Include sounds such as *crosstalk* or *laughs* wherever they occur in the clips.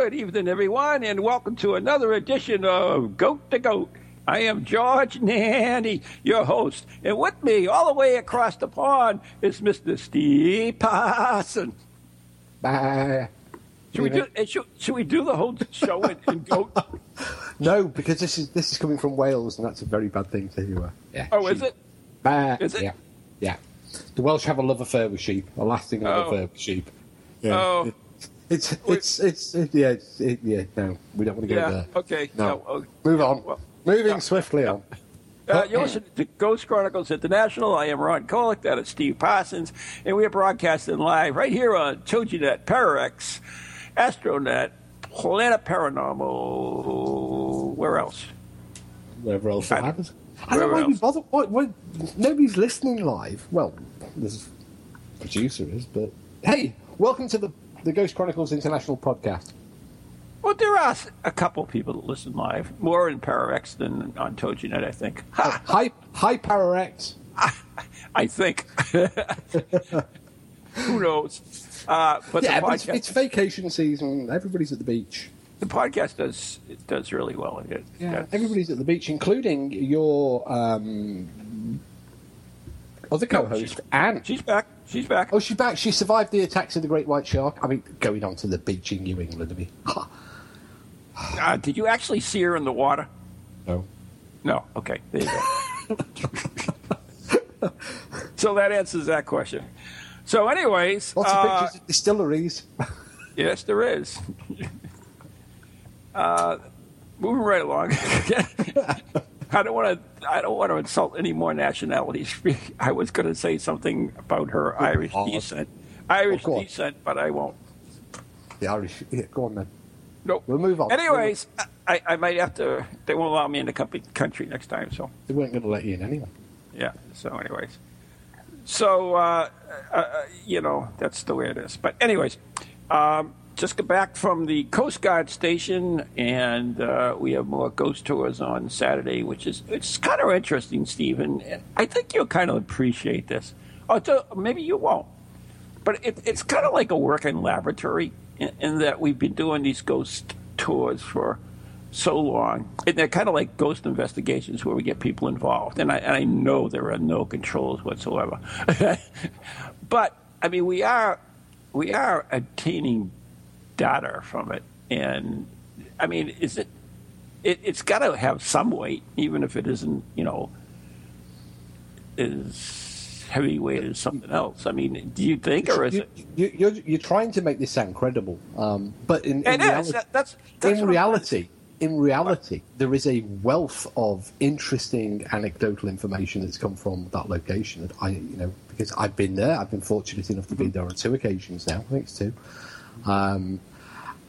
Good evening, everyone, and welcome to another edition of Goat to Goat. I am George Nanny, your host, and with me, all the way across the pond, is Mr. Steve Parson. Bah. Should we do? Should, should we do the whole show in, in goat? *laughs* No, because this is this is coming from Wales, and that's a very bad thing to. Uh, yeah. Oh, is sheep. it? Bah. Is it? Yeah. Yeah. The Welsh have a love affair with sheep, a lasting love Oh. affair with sheep. Yeah. Oh. It's it's it's, it, yeah it's, it, yeah no we don't want to go Yeah. there. Okay. No. oh, Move on. Well, Moving yeah. swiftly on. Uh, you're listening to Ghost Chronicles International. I am Ron Kolek. That is Steve Parsons. And we are broadcasting live right here on TogiNet, Pararex, Astronet, Planet Paranormal. Where else? Wherever else I- happens. I don't know why we else? bother. Why, why, nobody's listening live. Well, this producer is, but hey, welcome to the the Ghost Chronicles International podcast. Well, there are a couple people that listen live, more in Pararex than on TogiNet, I think. Ha, Hi, hi, Pararex. I think. *laughs* Who knows? Uh, but Yeah, the, but it's, it's vacation season. Everybody's at the beach. the podcast does it does really well. It, Yeah, everybody's at the beach, including your um, other co-host, she's- Anne. she's back. She's back. Oh, she's back. She survived the attacks of the great white shark. I mean, going on to the beach in New England. I mean, *sighs* Uh, did you actually see her in the water? no. No. Okay. There you go. *laughs* so that answers that question. So, anyways, Lots of uh, pictures of distilleries. *laughs* yes, there is. *laughs* uh, moving right along. I don't want to. I don't want to insult any more nationalities. *laughs* I was going to say something about her Irish descent. Irish descent, but I won't. the Irish. Yeah, go on then. Nope. We'll move on. Anyways, I, I might have to. They won't allow me in the country next time. So They weren't going to let you in anyway. yeah. So anyways, so uh, uh, uh, you know that's the way it is. But anyways, um, just got back from the Coast Guard station, and uh, we have more ghost tours on Saturday, which is it's kind of interesting, Stephen. I think you'll kind of appreciate this. To, maybe you won't. But it, it's kind of like a working laboratory in, in that we've been doing these ghost tours for so long. And they're kind of like ghost investigations where we get people involved. And I, and I know there are no controls whatsoever. *laughs* but, I mean, we are, we are obtaining data from it. And, I mean, is it, it it's got to have some weight, even if it isn't, you know, as heavyweight as something else. I mean, do you think, or is you, it? You, you're, you're trying to make this sound credible, um, but in, in reality, That- that's- that's in reality, in reality, there is a wealth of interesting anecdotal information that's come from that location. I, you know, because I've been there, I've been fortunate enough to Mm-hmm. be there on two occasions now. I think it's two. Um,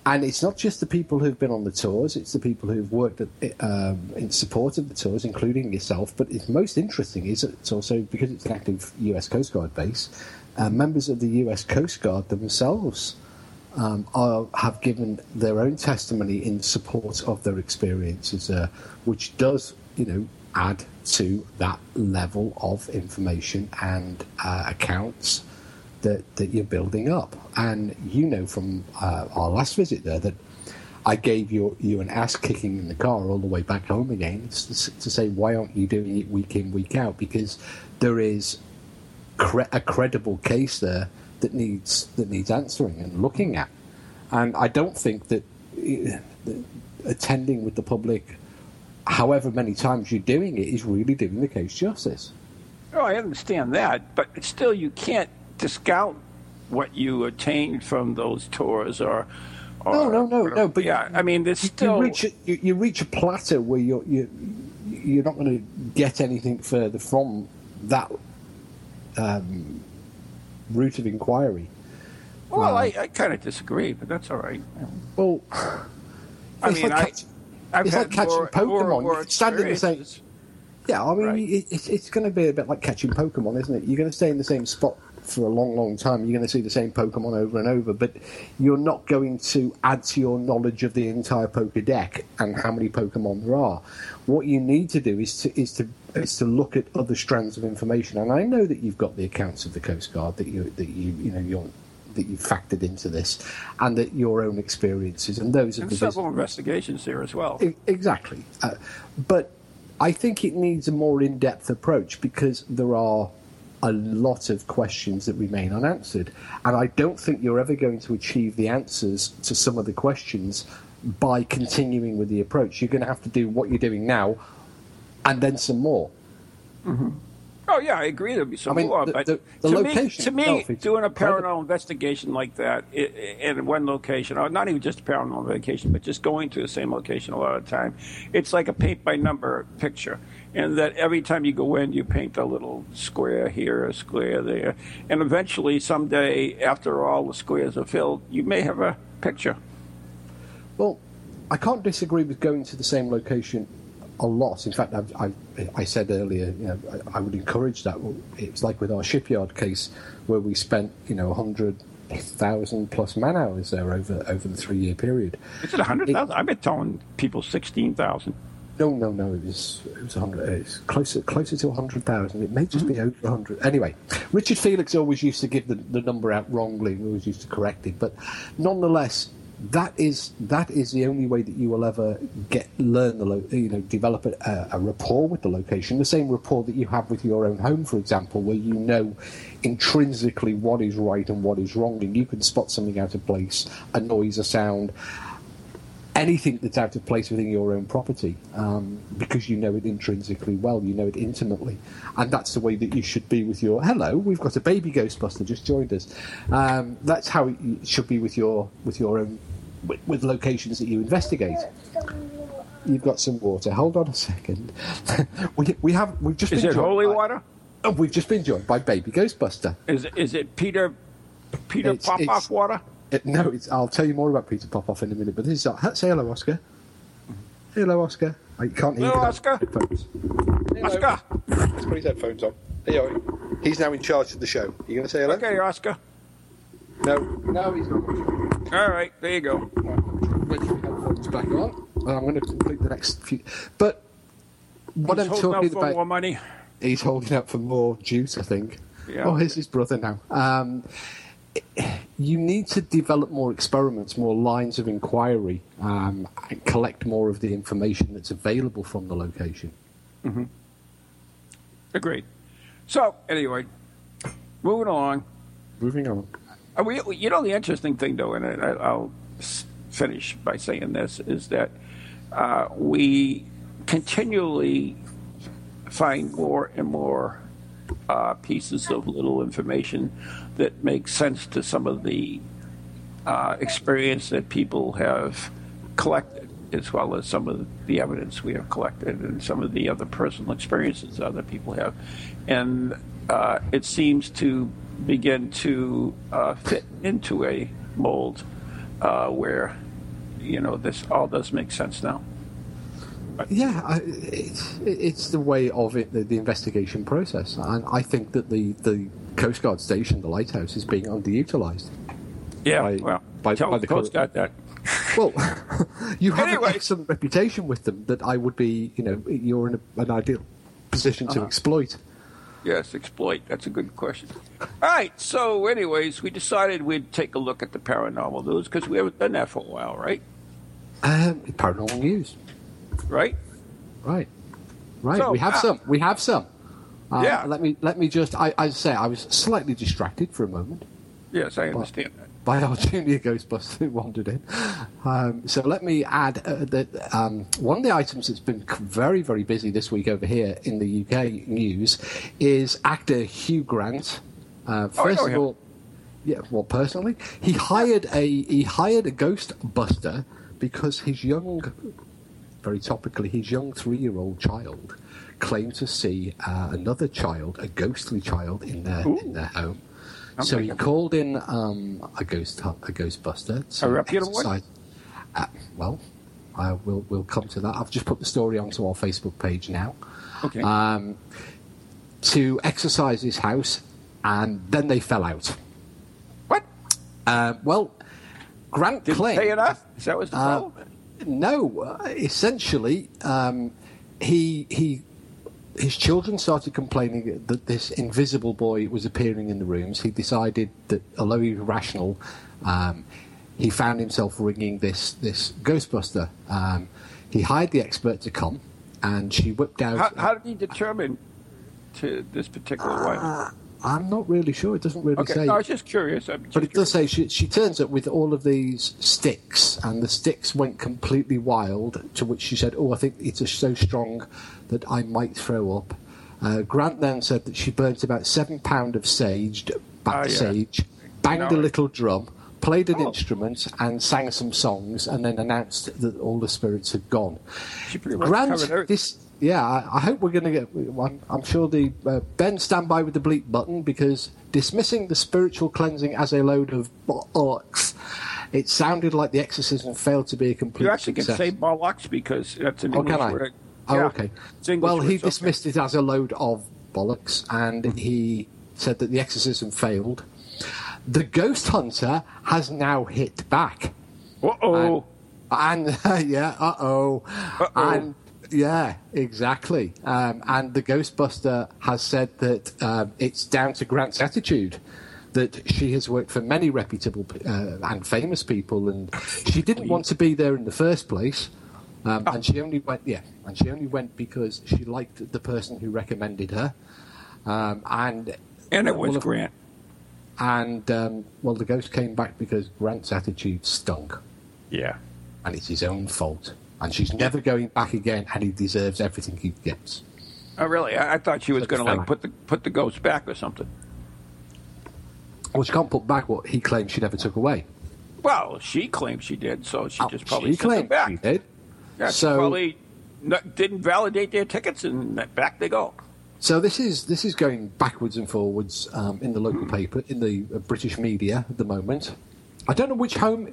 and it's not just the people who've been on the tours; it's the people who've worked at, um, in support of the tours, including yourself. But it's most interesting is it's also because it's an active U.S. Coast Guard base. Uh, members of the U.S. Coast Guard themselves um, are, have given their own testimony in support of their experiences, uh, which does, you know, add to that level of information and uh, accounts that, that you're building up. And you know from uh, our last visit there that I gave you, you an ass kicking in the car all the way back home again to, say, why aren't you doing it week in, week out? Because there is cre- a credible case there that needs that needs answering and looking at. And I don't think that that attending with the public, however many times you're doing it, is really doing the case justice. Oh, I understand that, but still, you can't discount what you attained from those tours, or. or No, no, no, no, but yeah, I mean, there's You- still. you reach a, you, you reach a plateau where you're you, you're not going to get anything further from that um, route of inquiry Well, Uh, I, I kind of disagree, but that's all right. well, I mean, like I, catch- I've it's like catching more, Pokemon. More, more could stand in the same-. Yeah, I mean, Right. it, it's it's going to be a bit like catching Pokemon, isn't it? You're going to stay in the same spot for a long, long time. You're going to see the same Pokemon over and over, but you're not going to add to your knowledge of the entire Pokedex and how many Pokemon there are. What you need to do is to is to is to look at other strands of information. And I know that you've got the accounts of the Coast Guard that you that you you know you're that you factored into this, and that your own experiences and those of And several investigations here as well. Exactly. Uh, but I think it needs a more in depth approach because there are a lot of questions that remain unanswered. And I don't think you're ever going to achieve the answers to some of the questions by continuing with the approach. You're going to have to do what you're doing now and then some more. Mm-hmm. Oh yeah, I agree. There'll be some I mean, more, the- but the- the to location me, to me, doing a paranormal investigation like that in one location, or not even just a paranormal investigation, but just going to the same location a lot of time, it's like a paint by number picture. And that every time you go in, you paint a little square here, a square there, and eventually, someday, after all the squares are filled, you may have a picture. Well, I can't disagree with going to the same location a lot. In fact, I've, I've, I said earlier, you know, I, I would encourage that. It's like with our shipyard case, where we spent, you know, hundred thousand plus man hours there over over the three year period. Is it a hundred thousand? I've been telling people sixteen thousand. No, no, no. It was it was hundred. It's closer closer to hundred thousand. It may just be mm-hmm. over hundred. Anyway, Richard Felix always used to give the, the number out wrongly. We always used to correct it, but nonetheless, that is that is the only way that you will ever get learn the lo- you know develop a, a rapport with the location. The same rapport that you have with your own home, for example, where you know intrinsically what is right and what is wrong, and you can spot something out of place, a noise, a sound anything that's out of place within your own property um, because you know it intrinsically well, you know it intimately, and that's the way that you should be with your. Hello, we've got a baby Ghostbuster just joined us. Um, that's how it should be with your with your own with, with locations that you investigate. You've got some water. Hold on a second. *laughs* we, we have we've just Is been it joined holy by- water? Oh, we've just been joined by baby Ghostbuster. Is it, is it Peter Peter It's- Popoff it's- water? It, no, it's, I'll tell you more about Peter Popoff in a minute. But this is uh, say hello, Oscar. Hello, Oscar. I can't hear Hello, you. Oscar. Headphones. Oscar. Let's put his headphones on. Hey. He's now in charge of the show. You going to say hello? Okay, Oscar. No, no, he's not. All right, there you go. Headphones back on. And I'm going to complete the next few. But what He's I'm talking for about, more money. he's holding out for more juice, I think. Yeah. Oh, here's his brother now. Um, you need to develop more experiments, more lines of inquiry, um, and collect more of the information that's available from the location. Agreed. So anyway, moving along. Moving on. Uh, you know, the interesting thing, though, and I'll finish by saying this, is that uh, we continually find more and more uh, pieces of little information that make sense to some of the uh, experience that people have collected, as well as some of the evidence we have collected and some of the other personal experiences other people have. And uh, it seems to begin to uh, fit into a mold uh, where, you know, this all does make sense now. Yeah, I, it's it's the way of it, the, the investigation process, and I think that the, the Coast Guard station, the lighthouse, is being underutilized. Yeah, By- well, by- by the Coast Guard that. Well, *laughs* you have Anyway. an excellent reputation with them that I would be, you know, you're in a, an ideal position to exploit. Yes, exploit. That's a good question. All right. So, anyways, we decided we'd take a look at the paranormal news because we haven't done that for a while, right? Um, paranormal news, Right? right? Right. So, we have uh, some. We have some. Uh, Yeah. Let me let me just. I, I say I was slightly distracted for a moment. Yes, I understand that. By our junior Ghostbuster who wandered in. Um, so let me add uh, that um, one of the items that's been very, very busy this week over here in the UK news is actor Hugh Grant. Uh, Oh, first know of all, yeah, well, personally, he hired a he hired a Ghostbuster because his young, very topically, his young three-year-old child claimed to see uh, another child, a ghostly child, in their in their home. So he called in um, a ghost a Ghostbuster. A reputable one? Uh, well, I will we'll come to that. I've just put the story onto our Facebook page now. Okay. Um, to exercise his house, and then they fell out. what? Uh, well, Grant Didn't claimed pay enough? Is that what's the Uh, problem? No, uh, essentially, um, he he his children started complaining that this invisible boy was appearing in the rooms. He decided that, although he was rational, um, he found himself ringing this this Ghostbuster. Um, he hired the expert to come, and she whipped out. How, how did he determine to this particular one? I'm not really sure. It doesn't really Okay, say. no, I was just curious. Just But it does say she, she turns up with all of these sticks, and the sticks went completely wild. To which she said, "Oh, I think it's so strong that I might throw up." Uh, Grant then said that she burnt about seven pound of sage, back Oh, yeah. sage, banged No. a little drum, played an Oh. instrument, and sang some songs, and then announced that all the spirits had gone. She pretty much Grant, this yeah, I, I hope we're going to get. I'm, I'm sure the uh, Ben stand by with the bleep button because dismissing the spiritual cleansing as a load of bollocks, it sounded like the exorcism failed to be a complete You actually success. can say bollocks because that's an Oh, English can I? word. Oh, Yeah. okay. Well, he dismissed it as a load of bollocks, and he said that the exorcism failed. The ghost hunter has now hit back. Uh-oh. And *laughs* *laughs* yeah, uh oh. And yeah, exactly. Um, and the Ghostbuster has said that um, it's down to Grant's attitude. That she has worked for many reputable uh, and famous people, and she didn't want to be there in the first place. Um, and she only went, yeah, and she only went because she liked the person who recommended her. Um, and and it was well, Grant. And um, well, the ghost came back because Grant's attitude stunk Yeah. and it's his own fault. And she's never going back again, and he deserves everything he gets. Oh, really? I, I thought she was going to like put the put the ghost back or something. Well, she can't put back what he claims she never took away. Well, she claims she did, so she Oh, just probably she claimed back. she did. Yeah, she So- probably not, didn't validate their tickets, and back they go. So this is this is going backwards and forwards um, in the local paper, in the uh, British media at the moment. I don't know which home,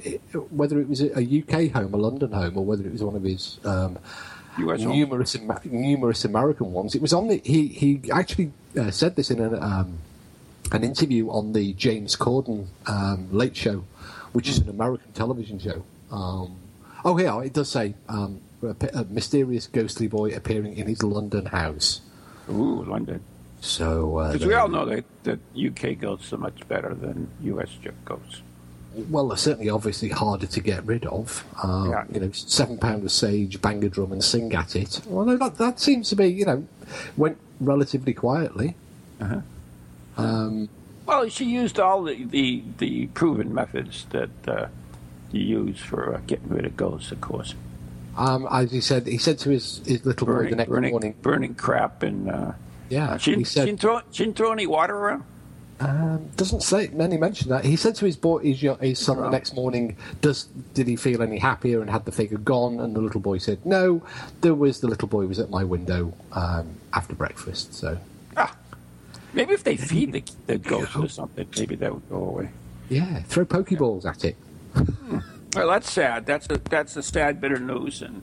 whether it was a UK home, a London home, or whether it was one of his um, US numerous numerous American ones. It was on the he he actually uh, said this in an um, an interview on the James Corden um, Late Show, which is an American television show. Um, oh, yeah, it does say um, a, mysterious ghostly boy appearing in his London house. Ooh, London. So uh, Because we all know that, that UK ghosts are much better than US ghosts. Well, they're certainly obviously harder to get rid of. Um, Yeah. You know, seven pound of sage, bang a drum, and sing at it. Well, that, that seems to be, you know, went relatively quietly. Well, she used all the, the, the proven methods that uh, you use for uh, getting rid of ghosts, of course. Um, as he said, he said to his, his little boy the next burning, morning. burning crap and. Uh, Yeah, uh, she, he said- she, didn't throw, she didn't throw any water around? Um, doesn't say many mention that. He said to his boy, his, his son, the next morning, "Does did he feel any happier and had the figure gone?" And the little boy said, "No, there was the little boy was at my window um, after breakfast." So Ah, maybe if they feed the, the ghost or something, maybe that would go away. yeah, throw pokeballs at it. Well, that's sad. That's a that's a sad bit of news, and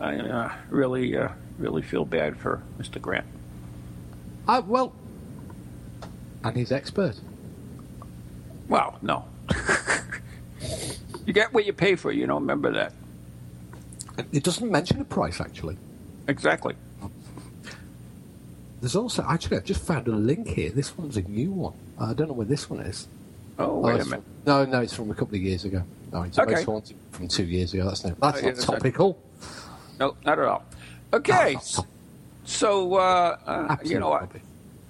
I uh, really uh, really feel bad for Mr. Grant. Uh, well, and he's expert. Well, no, *laughs* you get what you pay for. You know, remember that It doesn't mention a price actually. exactly. There's also actually I've just found a link here. This one's a new one. I don't know where this one is. Oh, Oh, wait a minute. from- no, no, it's from a couple of years ago. No, it's Okay. From two years ago. That's no, that's Oh, not topical. No, not at all. Okay, so uh, uh, you know, I, not.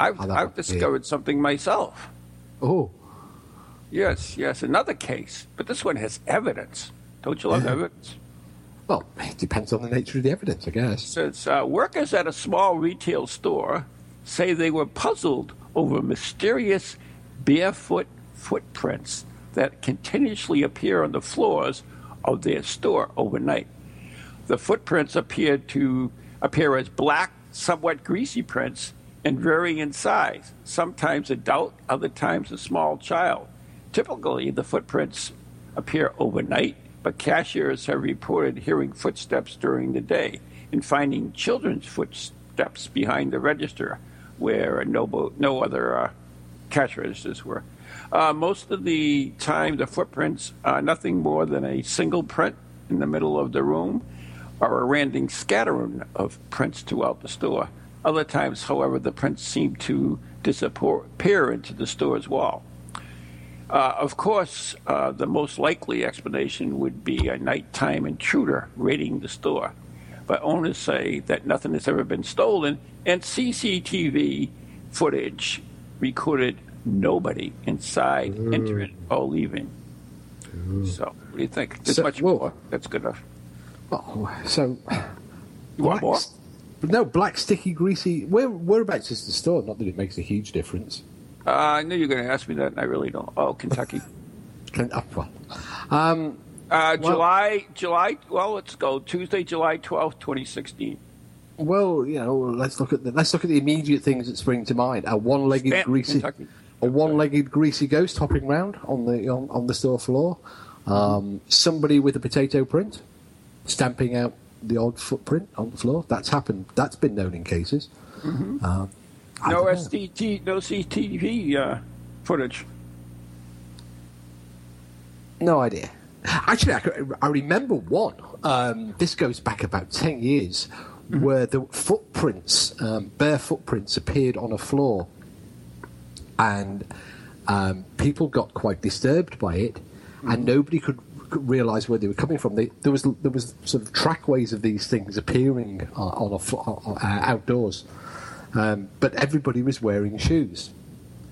I've I've discovered something myself. Oh, Yes, yes, another case, but this one has evidence. Don't you love Yeah. evidence? well, it depends on the nature of the evidence, I guess. says uh, workers at a small retail store say they were puzzled over mysterious barefoot footprints that continuously appear on the floors of their store overnight. The footprints appear to appear as black, somewhat greasy prints and vary in size, sometimes adult, other times a small child. Typically, the footprints appear overnight, but cashiers have reported hearing footsteps during the day and finding children's footsteps behind the register where no, no other uh, cash registers were. Uh, most of the time, the footprints are nothing more than a single print in the middle of the room or a random scattering of prints throughout the store. Other times, however, the prints seem to disappear into the store's wall. Uh, of course, uh, the most likely explanation would be a nighttime intruder raiding the store. But owners say that nothing has ever been stolen, and CCTV footage recorded nobody inside Ooh. entering or leaving. Ooh. So, what do you think? This so, much well, more. That's good enough. Oh, so. You want more? No, black, sticky, greasy. Where whereabouts is the store? Not that it makes a huge difference. Uh, I knew you were going to ask me that, and I really don't. Oh, Kentucky. *laughs* well. Um, uh, well, July, July. Well, let's go Tuesday, July twelfth, twenty sixteen. Well, you know, let's look at the, let's look at the immediate things that spring to mind. A one-legged Stanton, greasy, Kentucky. a one-legged greasy ghost hopping around on the on, on the store floor. Um, somebody with a potato print stamping out the odd footprint on the floor. That's happened. That's been known in cases. Mm-hmm. Um, no SDT, no CTV uh, footage. No idea. Actually, I, I remember one. Um, this goes back about ten years, mm-hmm. where the footprints, um, bare footprints, appeared on a floor, and um, people got quite disturbed by it, mm-hmm. and nobody could realise where they were coming from. They, there was there was sort of trackways of these things appearing uh, on a uh, outdoors, um, but everybody was wearing shoes.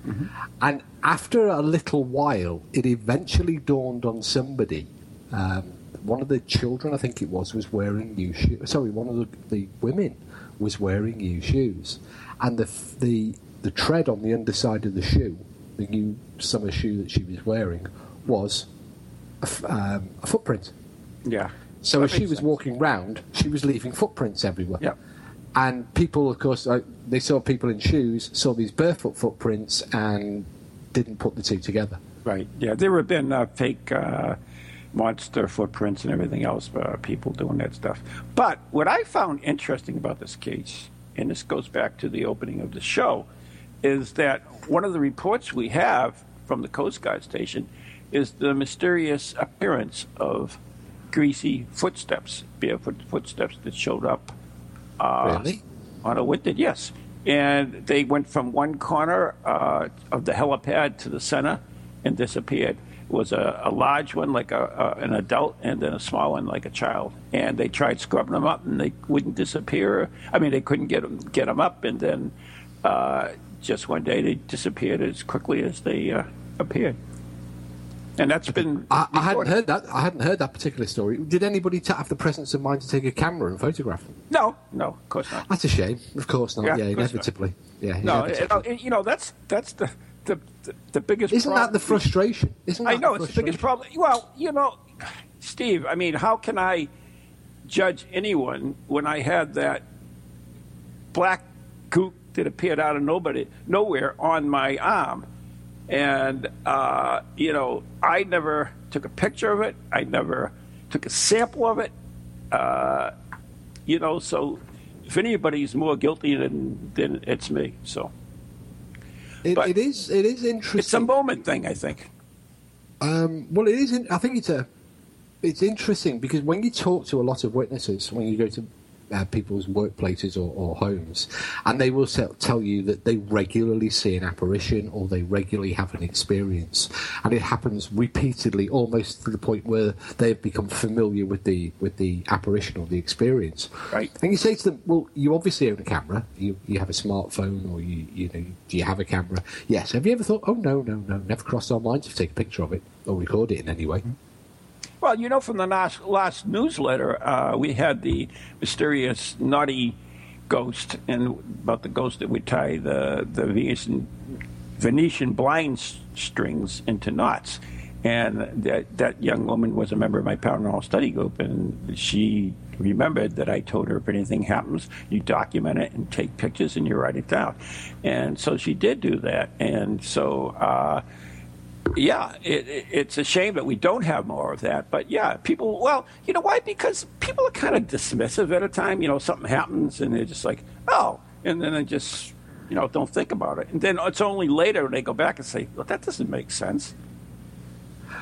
Mm-hmm. And after a little while, it eventually dawned on somebody. Um, one of the children, I think it was, was wearing new shoes. Sorry, one of the, the women was wearing new shoes, and the the the tread on the underside of the shoe, the new summer shoe that she was wearing, was a, um, a footprint. Yeah. So as she was sense. walking round, she was leaving footprints everywhere. Yeah. And people, of course, uh, they saw people in shoes, saw these barefoot footprints, and didn't put the two together. Right. Yeah. There have been uh, fake uh, monster footprints and everything else, uh, people doing that stuff. But what I found interesting about this case, and this goes back to the opening of the show, is that one of the reports we have from the Coast Guard station is the mysterious appearance of greasy footsteps, barefoot footsteps that showed up. Uh, really? On a winter, yes. And they went from one corner uh, of the helipad to the center and disappeared. It was a, a large one, like a, a, an adult, and then a small one, like a child. And they tried scrubbing them up, and they wouldn't disappear. I mean, they couldn't get them, get them up, and then uh, just one day they disappeared as quickly as they uh, appeared and that's been. I, I, hadn't heard that. I hadn't heard that particular story. Did anybody t- have the presence of mind to take a camera and photograph them? No, no, of course not. That's a shame. Of course not. Yeah, yeah inevitably. Yeah. No, inevitably. you know that's that's the the, the, the biggest. Isn't problem. that the frustration? Isn't I know the it's the biggest problem. Well, you know, Steve. I mean, how can I judge anyone when I had that black goop that appeared out of nobody nowhere on my arm? And, uh, you know, I never took a picture of it. I never took a sample of it. Uh, you know, so if anybody's more guilty than, than it's me. So. It, it is. It is interesting. It's a moment thing, I think. Um, well, it isn't. I think it's a. It's interesting because when you talk to a lot of witnesses, when you go to uh, people's workplaces or, or, homes, and they will tell you that they regularly see an apparition or they regularly have an experience, and it happens repeatedly, almost to the point where they've become familiar with the with the apparition or the experience. Right. And you say to them, "Well, you obviously own a camera. You you have a smartphone, or you you know, do you have a camera? Yes. Have you ever thought, oh no, no, no, never crossed our minds to take a picture of it or record it in any way?" Mm-hmm. Well, you know, from the last, last newsletter, uh, we had the mysterious naughty ghost, and about the ghost that would tie the the Venetian, Venetian blind strings into knots. And that, that young woman was a member of my paranormal study group, and she remembered that I told her if anything happens, you document it and take pictures and you write it down. And so she did do that. And so, uh, yeah, it, it, it's a shame that we don't have more of that. But yeah, people, well, you know why? Because people are kind of dismissive at a time. You know, something happens and they're just like, oh, and then they just, you know, don't think about it. And then it's only later they go back and say, well, that doesn't make sense.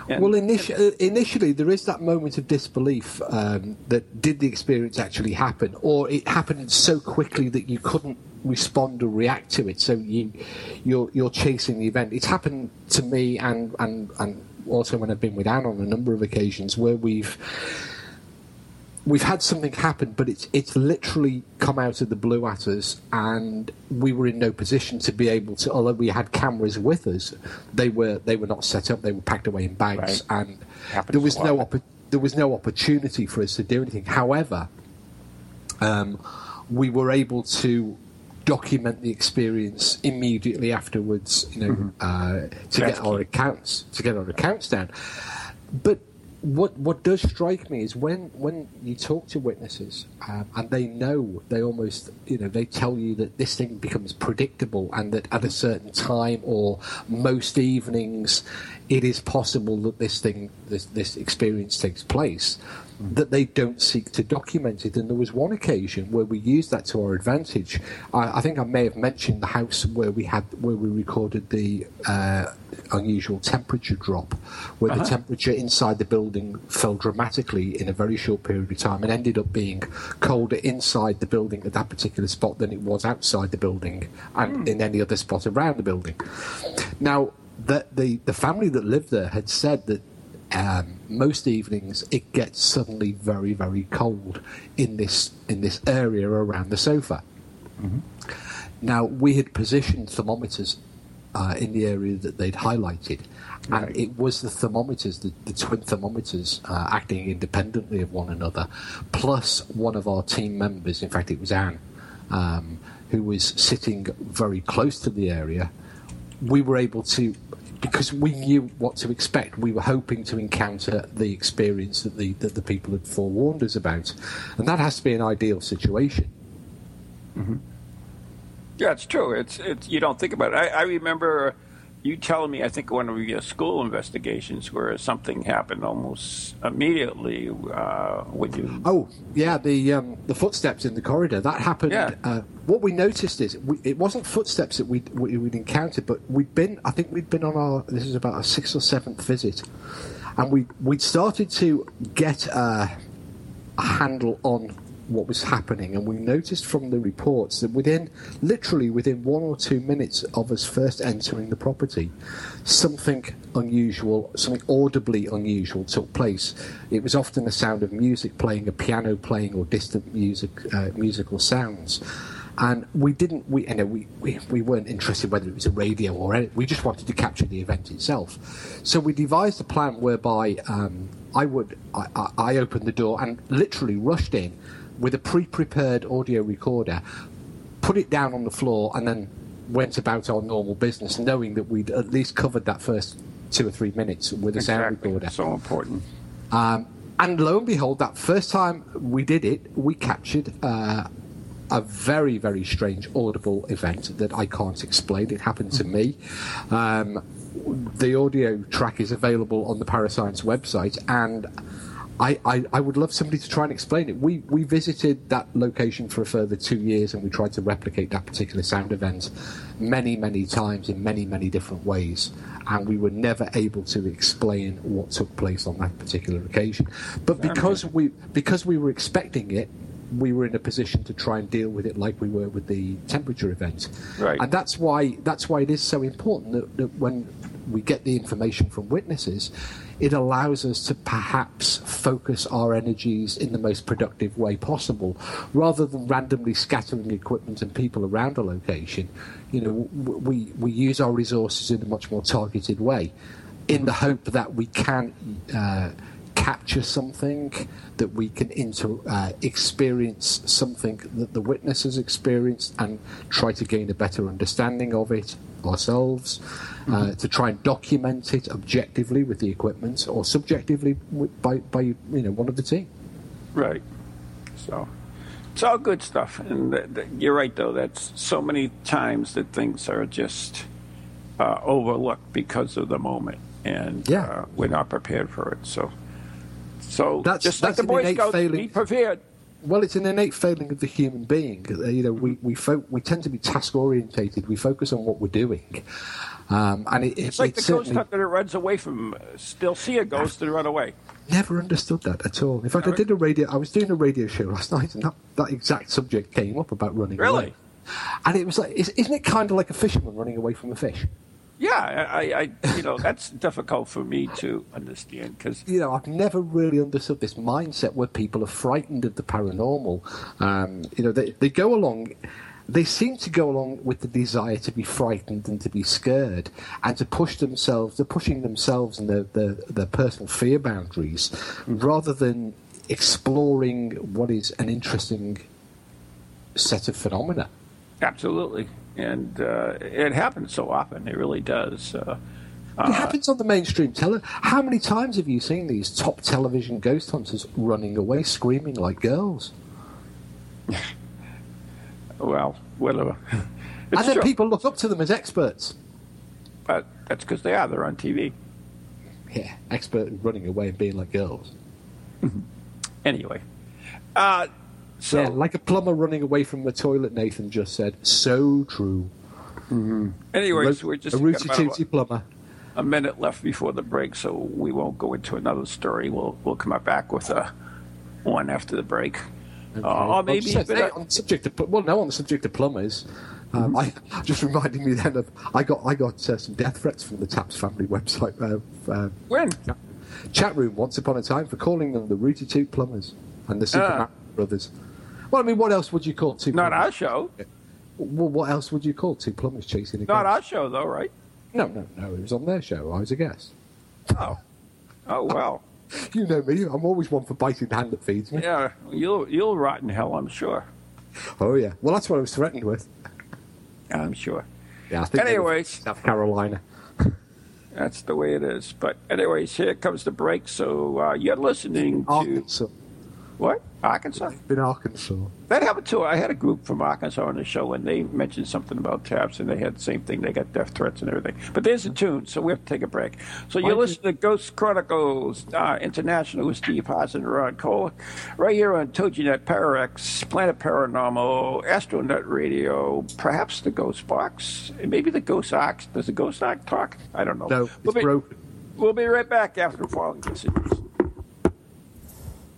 And, well, initially, initially, there is that moment of disbelief um, that did the experience actually happen, or it happened so quickly that you couldn't respond or react to it. So you, you're you're chasing the event. It's happened to me, and and and also when I've been with Anne on a number of occasions where we've we've had something happen, but it's it's literally come out of the blue at us, and we were in no position to be able to. Although we had cameras with us, they were they were not set up. They were packed away in bags, right. and there was no there was no opportunity for us to do anything. However, um, we were able to document the experience immediately afterwards. You know, mm-hmm. uh, to That's get our accounts to get our accounts down, but what what does strike me is when when you talk to witnesses um, and they know they almost you know they tell you that this thing becomes predictable and that at a certain time or most evenings it is possible that this thing this this experience takes place that they don't seek to document it. And there was one occasion where we used that to our advantage. I, I think I may have mentioned the house where we had where we recorded the uh, unusual temperature drop, where uh-huh. the temperature inside the building fell dramatically in a very short period of time and ended up being colder inside the building at that particular spot than it was outside the building and mm. in any other spot around the building. Now, the, the, the family that lived there had said that um, most evenings it gets suddenly very very cold in this in this area around the sofa. Mm-hmm. Now we had positioned thermometers uh, in the area that they'd highlighted, right. and it was the thermometers, the, the twin thermometers, uh, acting independently of one another, plus one of our team members. In fact, it was Anne, um, who was sitting very close to the area. We were able to because we knew what to expect. We were hoping to encounter the experience that the that the people had forewarned us about, and that has to be an ideal situation. Mm-hmm. Yeah, it's true. It's it's you don't think about it. I, I remember you telling me, I think, one of your school investigations where something happened almost immediately. Uh, would you? Oh, yeah, the um, the footsteps in the corridor that happened. Yeah. Uh, what we noticed is we, it wasn't footsteps that we'd, we'd encountered, but we'd been. I think we'd been on our. This is about our sixth or seventh visit, and we we'd started to get uh, a handle on what was happening, and we noticed from the reports that within, literally within one or two minutes of us first entering the property, something unusual, something audibly unusual took place. It was often the sound of music playing, a piano playing, or distant music, uh, musical sounds. And we didn't, we, you know, we, we, we weren't interested whether it was a radio or anything. We just wanted to capture the event itself. So we devised a plan whereby um, I would, I, I opened the door and literally rushed in with a pre-prepared audio recorder, put it down on the floor, and then went about our normal business, knowing that we'd at least covered that first two or three minutes with a exactly. sound recorder. So important. Um, and lo and behold, that first time we did it, we captured uh, a very, very strange audible event that I can't explain. It happened to me. Um, the audio track is available on the Parascience website, and I, I, I, would love somebody to try and explain it. We we visited that location for a further two years and we tried to replicate that particular sound event many, many times in many, many different ways. And we were never able to explain what took place on that particular occasion. But because we because we were expecting it, we were in a position to try and deal with it like we were with the temperature event. Right. And that's why that's why it is so important that, that when we get the information from witnesses, it allows us to perhaps focus our energies in the most productive way possible, rather than randomly scattering equipment and people around a location. You know, we we use our resources in a much more targeted way, in the hope that we can. Uh, capture something, that we can inter, uh, experience something that the witness has experienced and try to gain a better understanding of it ourselves, uh, to try and document it objectively with the equipment or subjectively by, by you know one of the team. Right. So it's all good stuff, and th- th- you're right though. That's so many times that things are just uh, overlooked because of the moment, and yeah. uh, we're not prepared for it. So, so that's, just that's like the Boy Scouts, failing. be prepared. Well, it's an innate failing of the human being. Uh, you know, we we, fo- we tend to be task orientated. We focus on what we're doing, um, and it, it's like the ghost hunter that runs away from. Still see a ghost and run away. Never understood that at all. In fact, I did a radio. I was doing a radio show last night, and that, that exact subject came up about running really? away. And it was like, isn't it kind of like a fisherman running away from a fish? Yeah, I, I, you know, that's *laughs* difficult for me to understand because you know I've never really understood this mindset where people are frightened of the paranormal. Um, you know, they they go along. They seem to go along with the desire to be frightened and to be scared and to push themselves, they're pushing themselves and their, their, their personal fear boundaries rather than exploring what is an interesting set of phenomena. Absolutely and uh, it happens so often. It really does. Uh, it happens on the mainstream tele. How many times have you seen these top television ghost hunters running away, screaming like girls? *laughs* well, whatever. *laughs* and then true. people look up to them as experts. But that's because they are. They're on TV. Yeah, expert running away and being like girls. *laughs* anyway, uh, so, yeah, like a plumber running away from the toilet. Nathan just said, "So true." Mm-hmm. Anyways, we're just a rooty tooty plumber. A minute left before the break, so we won't go into another story. We'll we'll come back with a one after the break. Okay. Uh, maybe said, hey, on the subject of well, no, on the subject of plumbers. Um, mm-hmm. I *laughs* just reminding me then of I got I got uh, some death threats from the Taps family website. Uh, uh, when chat room once upon a time for calling them the Rooty Toot plumbers and the Super ah. brothers. Well, I mean, what else would you call two? Not plumbers? our show. Well, what else would you call two plumbers chasing a Not our show, though, right? No, no, no. It was on their show. I was a guest. Oh, oh well. *laughs* you know me. I'm always one for biting the hand that feeds me. Yeah, you'll you'll rot in hell, I'm sure. Oh yeah. Well, that's what I was threatened with. I'm sure. Yeah. I think anyways, South Carolina. *laughs* that's the way it is. But anyways, here comes the break. So uh, you're listening to Arkansas. what? Arkansas? In Arkansas. That happened too. I had a group from Arkansas on the show, and they mentioned something about taps, and they had the same thing. They got death threats and everything. But there's a tune, so we have to take a break. So you're listening to Ghost Chronicles uh, International with Steve Haas and Ron Cole, right here on TogiNet, Pararex, Planet Paranormal, Astronet Radio, perhaps the Ghost Box, maybe the Ghost Ox. Does the Ghost Ox talk? I don't know. No, it's we'll be, broken. We'll be right back after the following messages.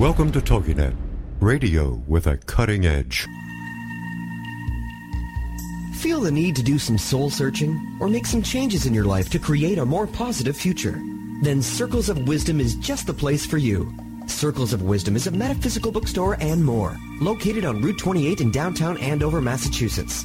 Welcome to TogiNet, radio with a cutting edge. Feel the need to do some soul searching or make some changes in your life to create a more positive future? Then Circles of Wisdom is just the place for you. Circles of Wisdom is a metaphysical bookstore and more, located on Route 28 in downtown Andover, Massachusetts.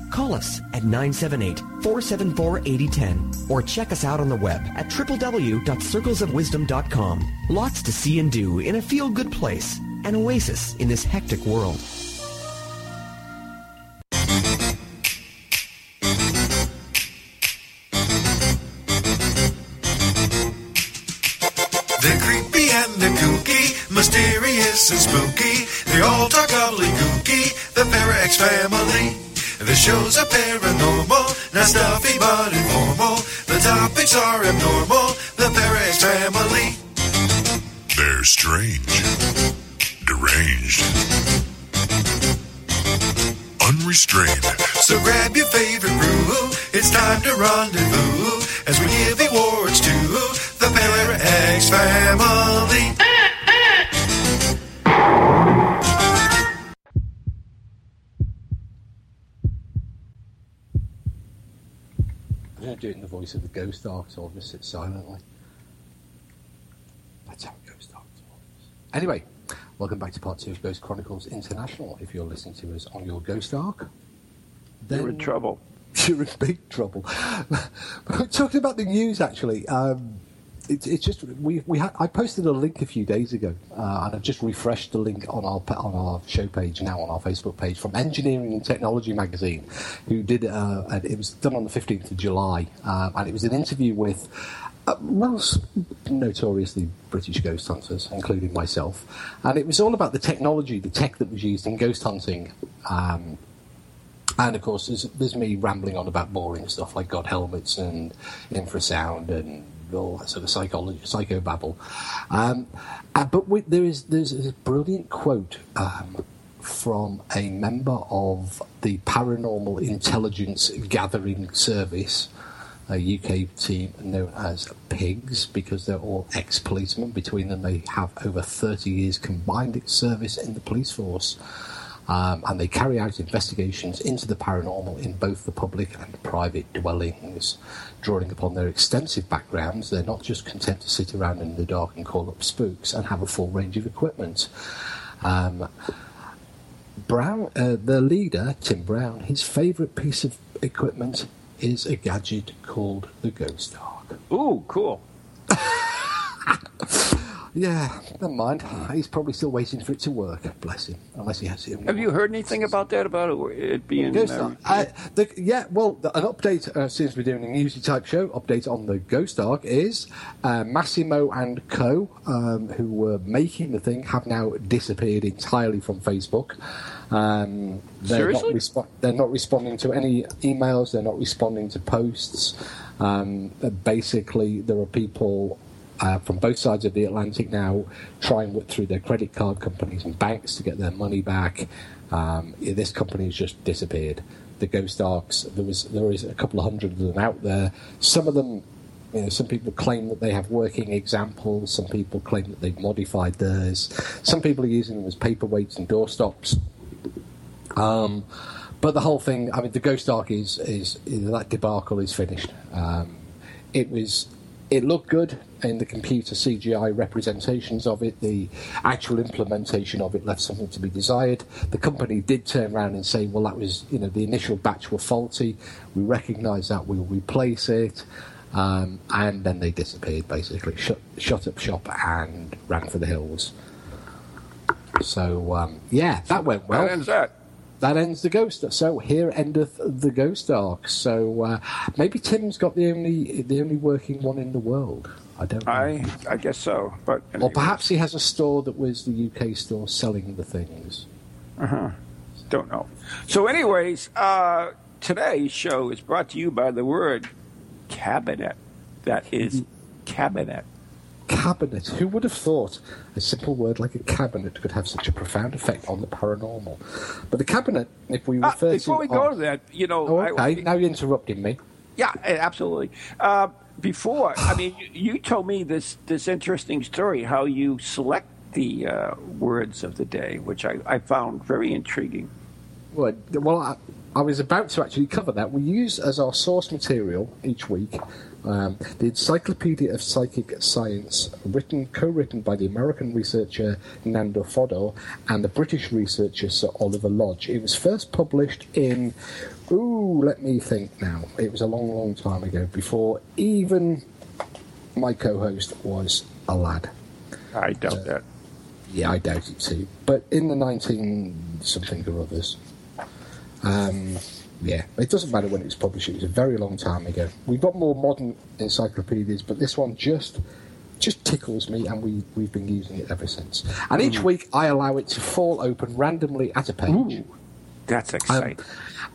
Call us at 978-474-8010 or check us out on the web at www.circlesofwisdom.com. Lots to see and do in a feel-good place an oasis in this hectic world. They're creepy and they're kooky, mysterious and spooky. They all talk gobbledygooky. The Parax family. Shows are paranormal, not stuffy but informal. The topics are abnormal. The Parax family. They're strange, deranged, unrestrained. So grab your favorite brew. It's time to rendezvous voice of the Ghost I'll just sit silently. That's how it goes dark. Anyway, welcome back to part two of Ghost Chronicles International. If you're listening to us on your Ghost Ark, then You're in trouble. *laughs* you're in big trouble. *laughs* We're talking about the news, actually, um, it, it's just we we ha- I posted a link a few days ago, uh, and I've just refreshed the link on our on our show page now on our Facebook page from Engineering and Technology magazine, who did uh, and it was done on the fifteenth of July, um, and it was an interview with. Uh, most notoriously British ghost hunters, including myself, and it was all about the technology, the tech that was used in ghost hunting, um, and of course, there's, there's me rambling on about boring stuff like God helmets and infrasound and that sort of psychology, psychobabble. Um, uh, but we, there is there's a brilliant quote um, from a member of the Paranormal Intelligence Gathering Service, a UK team known as PIGS, because they're all ex-policemen. Between them, they have over 30 years combined service in the police force um, and they carry out investigations into the paranormal in both the public and private dwellings. Drawing upon their extensive backgrounds, they're not just content to sit around in the dark and call up spooks and have a full range of equipment. Um, Brown, uh, the leader, Tim Brown, his favourite piece of equipment is a gadget called the Ghost Ark. Ooh, cool. *laughs* Yeah, never mind. He's probably still waiting for it to work. Bless him. Unless he has it. Have you heard anything about that? About it, being Ghost uh. Uh, the, yeah, well, the, an update, uh, since we're doing a newsy type show, update on the Ghost Ark is uh, Massimo and Co., um, who were making the thing, have now disappeared entirely from Facebook. Um, they're, not Seriously? respo- they're not responding to any emails, they're not responding to posts. Um, basically, there are people uh, from both sides of the Atlantic now try and whip through their credit card companies and banks to get their money back. Um, this company has just disappeared. The Ghost arcs, there was there is a couple of hundred of them out there. Some of them, you know, some people claim that they have working examples. Some people claim that they've modified theirs. Some people are using them as paperweights and doorstops. Um, but the whole thing, I mean, the Ghost arc is, is, is that debacle is finished. Um, it was, it looked good in the computer CGI representations of it. The actual implementation of it left something to be desired. The company did turn around and say, well, that was, you know, the initial batch were faulty. We recognise that. We'll replace it. Um, and then they disappeared, basically, shut, shut up shop and ran for the hills. So um, yeah, that went well That ends that. That ends the ghost. So here endeth the ghost arc. So uh, maybe Tim's got the only the only working one in the world. I don't know. I I guess so, but or perhaps he has a store that was the UK store selling the things. Uh huh. don't know. So, anyways, uh, today's show is brought to you by the word cabinet. That is cabinet. Cabinet. Who would have thought a simple word like a cabinet could have such a profound effect on the paranormal? But the cabinet, if we Ah, refer before to, we go to that, you know, oh, I- now you're interrupting me. Yeah, eh, absolutely. Uh, before, I mean, you, you told me this this interesting story how you select the uh, words of the day, which I, I found very intriguing. Well, well I, I was about to actually cover that. We use as our source material each week um, the Encyclopedia of Psychic Science, written co-written by the American researcher Nandor Fodor and the British researcher Sir Oliver Lodge. It was first published in, ooh, let me think now. It was a long, long time ago, before even my co-host was a lad. I doubt that. Yeah, I doubt it too. But in the 19 something or others. Um, yeah, it doesn't matter when it was published, it was a very long time ago. We've got more modern encyclopedias, but this one just just tickles me, and we we've been using it ever since. And each week I allow it to fall open randomly at a page. Ooh, that's Um, exciting.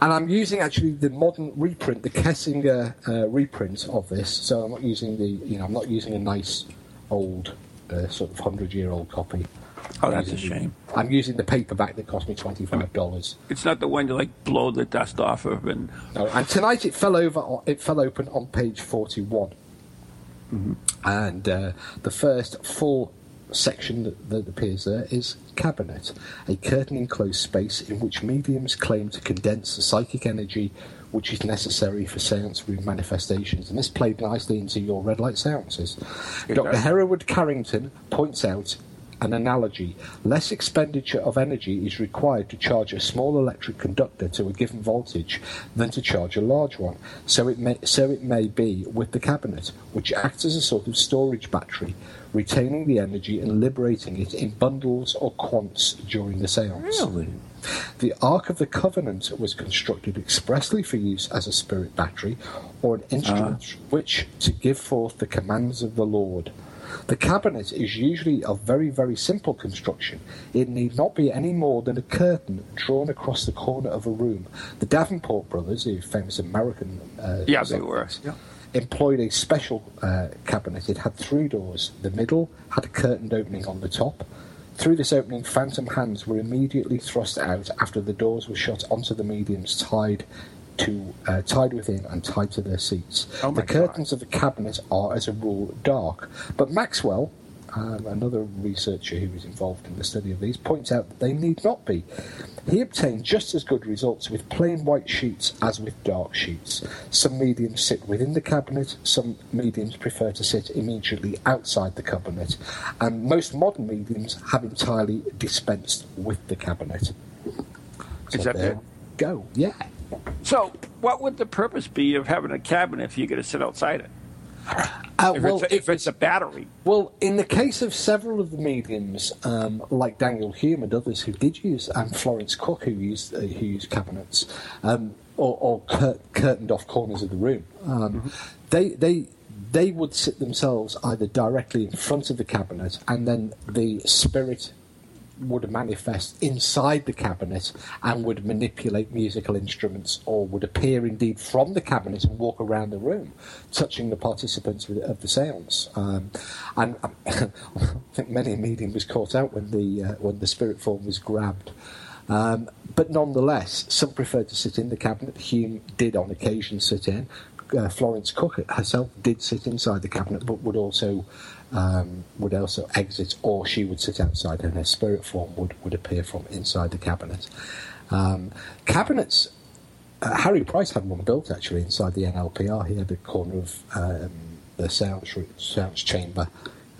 and I'm using actually the modern reprint, the Kessinger uh, reprint of this. So I'm not using the, you know, I'm not using a nice old uh, sort of hundred year old copy. Oh, I'm that's a using the- shame. I'm using the paperback that cost me twenty five dollars. it's not the one you like blow the dust off of, and No, and tonight it fell over. It fell open on page forty-one, and uh, the first full section that, that appears there is cabinet, a curtain enclosed space in which mediums claim to condense the psychic energy which is necessary for seance room manifestations. And this played nicely into your red light seances. It Dr. does. Hereward Carrington points out an analogy. Less expenditure of energy is required to charge a small electric conductor to a given voltage than to charge a large one. So it may, so it may be with the cabinet, which acts as a sort of storage battery, retaining the energy and liberating it in bundles or quants during the seance. The Ark of the Covenant was constructed expressly for use as a spirit battery or an instrument ah. which to give forth the commands of the Lord. The cabinet is usually of very, very simple construction. It need not be any more than a curtain drawn across the corner of a room. The Davenport brothers, the famous American uh, yeah, they were. Yeah. employed a special uh, cabinet. It had three doors. The middle had a curtained opening on the top. Through this opening, phantom hands were immediately thrust out after the doors were shut onto the mediums tied to uh, tied within and tied to their seats. Oh the curtains of the cabinet are, as a rule, dark. But Maxwell, um, another researcher who was involved in the study of these, points out that they need not be. He obtained just as good results with plain white sheets as with dark sheets. Some mediums sit within the cabinet, some mediums prefer to sit immediately outside the cabinet, and most modern mediums have entirely dispensed with the cabinet. Is that there? Go, yeah. So, what would the purpose be of having a cabinet if you're going to sit outside it? Uh, If, well, it's, if it's a battery, Well, in the case of several of the mediums, um, like Daniel Home and others who did use, and Florence Cook who used uh, who used cabinets, um, or, or cur- curtained off corners of the room, um, they they they would sit themselves either directly in front of the cabinet, and then the spirit would manifest inside the cabinet and would manipulate musical instruments or would appear indeed from the cabinet and walk around the room, touching the participants of the seance. Um, and *laughs* I think many a medium was caught out when the, uh, when the spirit form was grabbed. Um, but nonetheless, some preferred to sit in the cabinet. Home did on occasion sit in. Uh, Florence Cook herself did sit inside the cabinet, but would also um, would also exit, or she would sit outside, and her spirit form would, would appear from inside the cabinet. Um, cabinets. Uh, Harry Price had one built actually inside the NLPR. He had a corner of um, the sounds, sounds chamber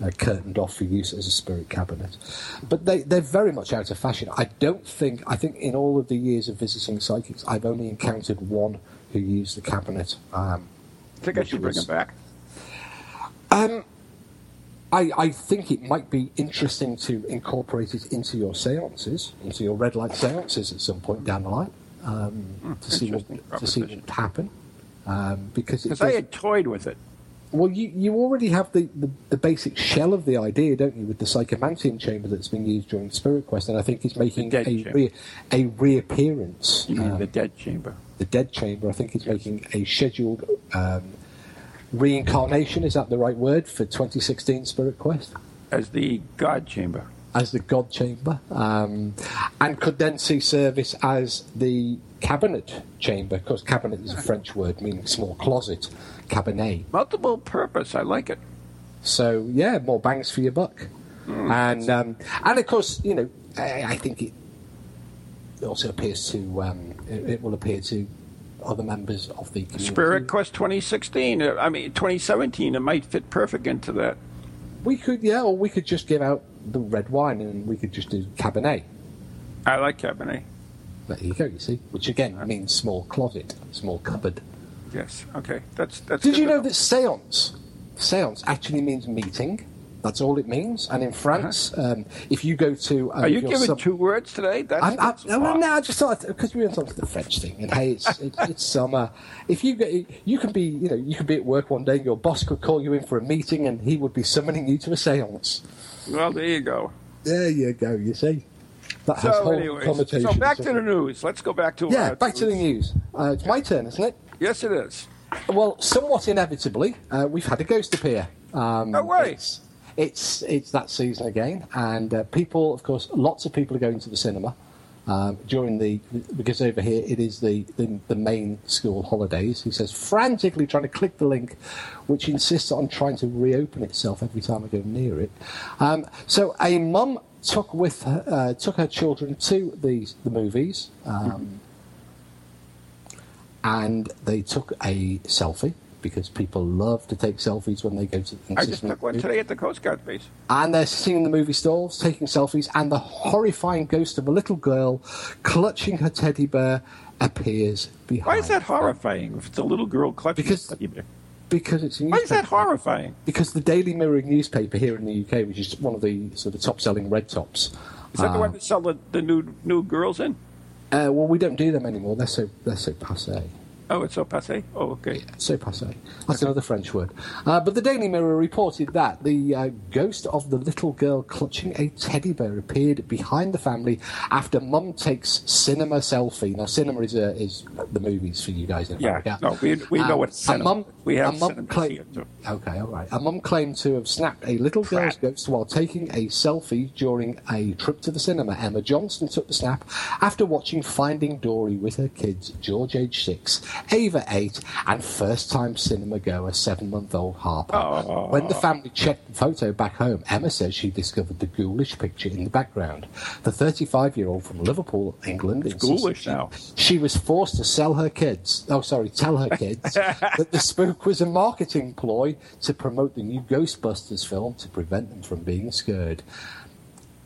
uh, curtained off for use as a spirit cabinet. But they, they're very much out of fashion. I don't think, I think in all of the years of visiting psychics, I've only encountered one who used the cabinet. Um, I think I should bring was- it back. Um, I, I think it might be interesting to incorporate it into your seances, into your red light seances at some point down the line, um, to see what to see what happen. Um, because it Because I had toyed with it. well, you, you already have the, the, the basic shell of the idea, don't you, with the psychomantium chamber that's been used during Spirit Quest, and I think it's making a, re, a reappearance. You mean um, the dead chamber? the Dead Chamber, I think, is making a scheduled um, reincarnation. Is that the right word for 2016 Spirit Quest? As the God chamber. As the God Chamber, um, and could then see service as the Cabinet Chamber, because cabinet is a French word meaning small closet, cabinet. Multiple purpose. I like it. So yeah, more bangs for your buck, and um, and of course, you know, I, I think it also appears to um, it, it will appear to other members of the community. Spirit Quest 2016. uh, I mean, 2017. It might fit perfect into that. We could, yeah, or we could just give out the red wine and we could just do Cabernet. I like Cabernet. There you go, you see. Which again means small closet, small cupboard. Yes. Okay. That's that's. Did you know that seance, seance actually means meeting? That's all it means. And in France, um, if you go to, Uh-huh. Are you giving sub- two words today? That's, I'm, I'm, no, no, I just thought because we went on to the French thing, and hey, it's it, *laughs* it's summer. If you get, you can be, you know, you can be at work one day, and your boss could call you in for a meeting, and he would be summoning you to a séance. Well, there you go. There you go. You see, that has So, whole anyways, so back to the news. Let's go back to yeah, uh, back to the news. Uh, it's my turn, isn't it? Yes, it is. Well, somewhat inevitably, uh, we've had a ghost appear. Um, No way. It's, it's it's that season again, and uh, people, of course, lots of people are going to the cinema um, during the because over here it is the, the the main school holidays. He says frantically trying to click the link, which insists on trying to reopen itself every time I go near it. Um, so a mum took with her, uh, took her children to the the movies. Um, and they took a selfie because people love to take selfies when they go to. The I just took one today at the Coast Guard base. And they're sitting in the movie stalls taking selfies, and the horrifying ghost of a little girl clutching her teddy bear appears behind. Why is that horrifying? If it's a little girl clutching Because- teddy bear. Because it's a Why is that horrifying? Because the Daily Mirror newspaper here in the UK, which is one of the sort of top-selling red tops. Is that the uh, one that sell the, the new new girls in? Uh, well, we don't do them anymore. They're so they're so passe. Oh, it's so passe. Oh, okay. So passe. That's another French word. Uh, but the Daily Mirror reported that the uh, ghost of the little girl clutching a teddy bear appeared behind the family after mum takes cinema selfie. Now, cinema is, uh, is the movies for you guys in Yeah. America. No, we, we know Um, what a cinema. mum- we have mum cinema claim-. Okay, all right. A mum claimed to have snapped a little girl's ghost while taking a selfie during a trip to the cinema. Emma Johnson took the snap after watching Finding Dory with her kids, George, age six, Ava, eight, and first-time cinema goer, seven-month-old Harper. Oh. When the family checked the photo back home, Emma says she discovered the ghoulish picture in the background. The 35-year-old from Liverpool, England, insisted ghoulish she- now. she was forced to sell her kids. Oh, sorry, tell her kids *laughs* that the spook was a marketing ploy to promote the new Ghostbusters film to prevent them from being scared.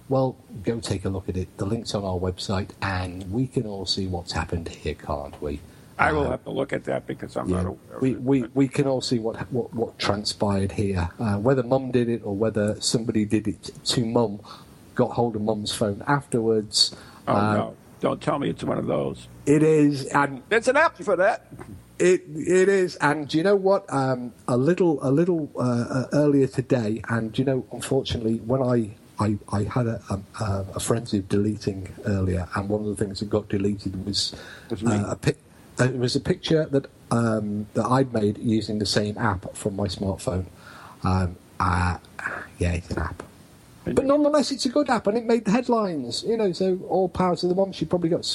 Well, go take a look at it. The link's on our website, and we can all see what's happened here, can't we? I will Uh, have to look at that because I'm not aware of we, it. we, we can all see what, what, what transpired here. Uh, whether mum did it or whether somebody did it to mum, got hold of mum's phone afterwards. Oh, Uh, no. Don't tell me it's one of those. It is, and There's an app for that. It it is, and do you know what? Um, a little a little uh, uh, earlier today, and do you know, unfortunately, when I I, I had a, a, a frenzy of deleting earlier, and one of the things that got deleted was Was uh, a pic. It was a picture that um, that I'd made using the same app from my smartphone. Um, uh, yeah, it's an app. But nonetheless, it's a good app, and it made the headlines. You know, so all power to the mum. She probably got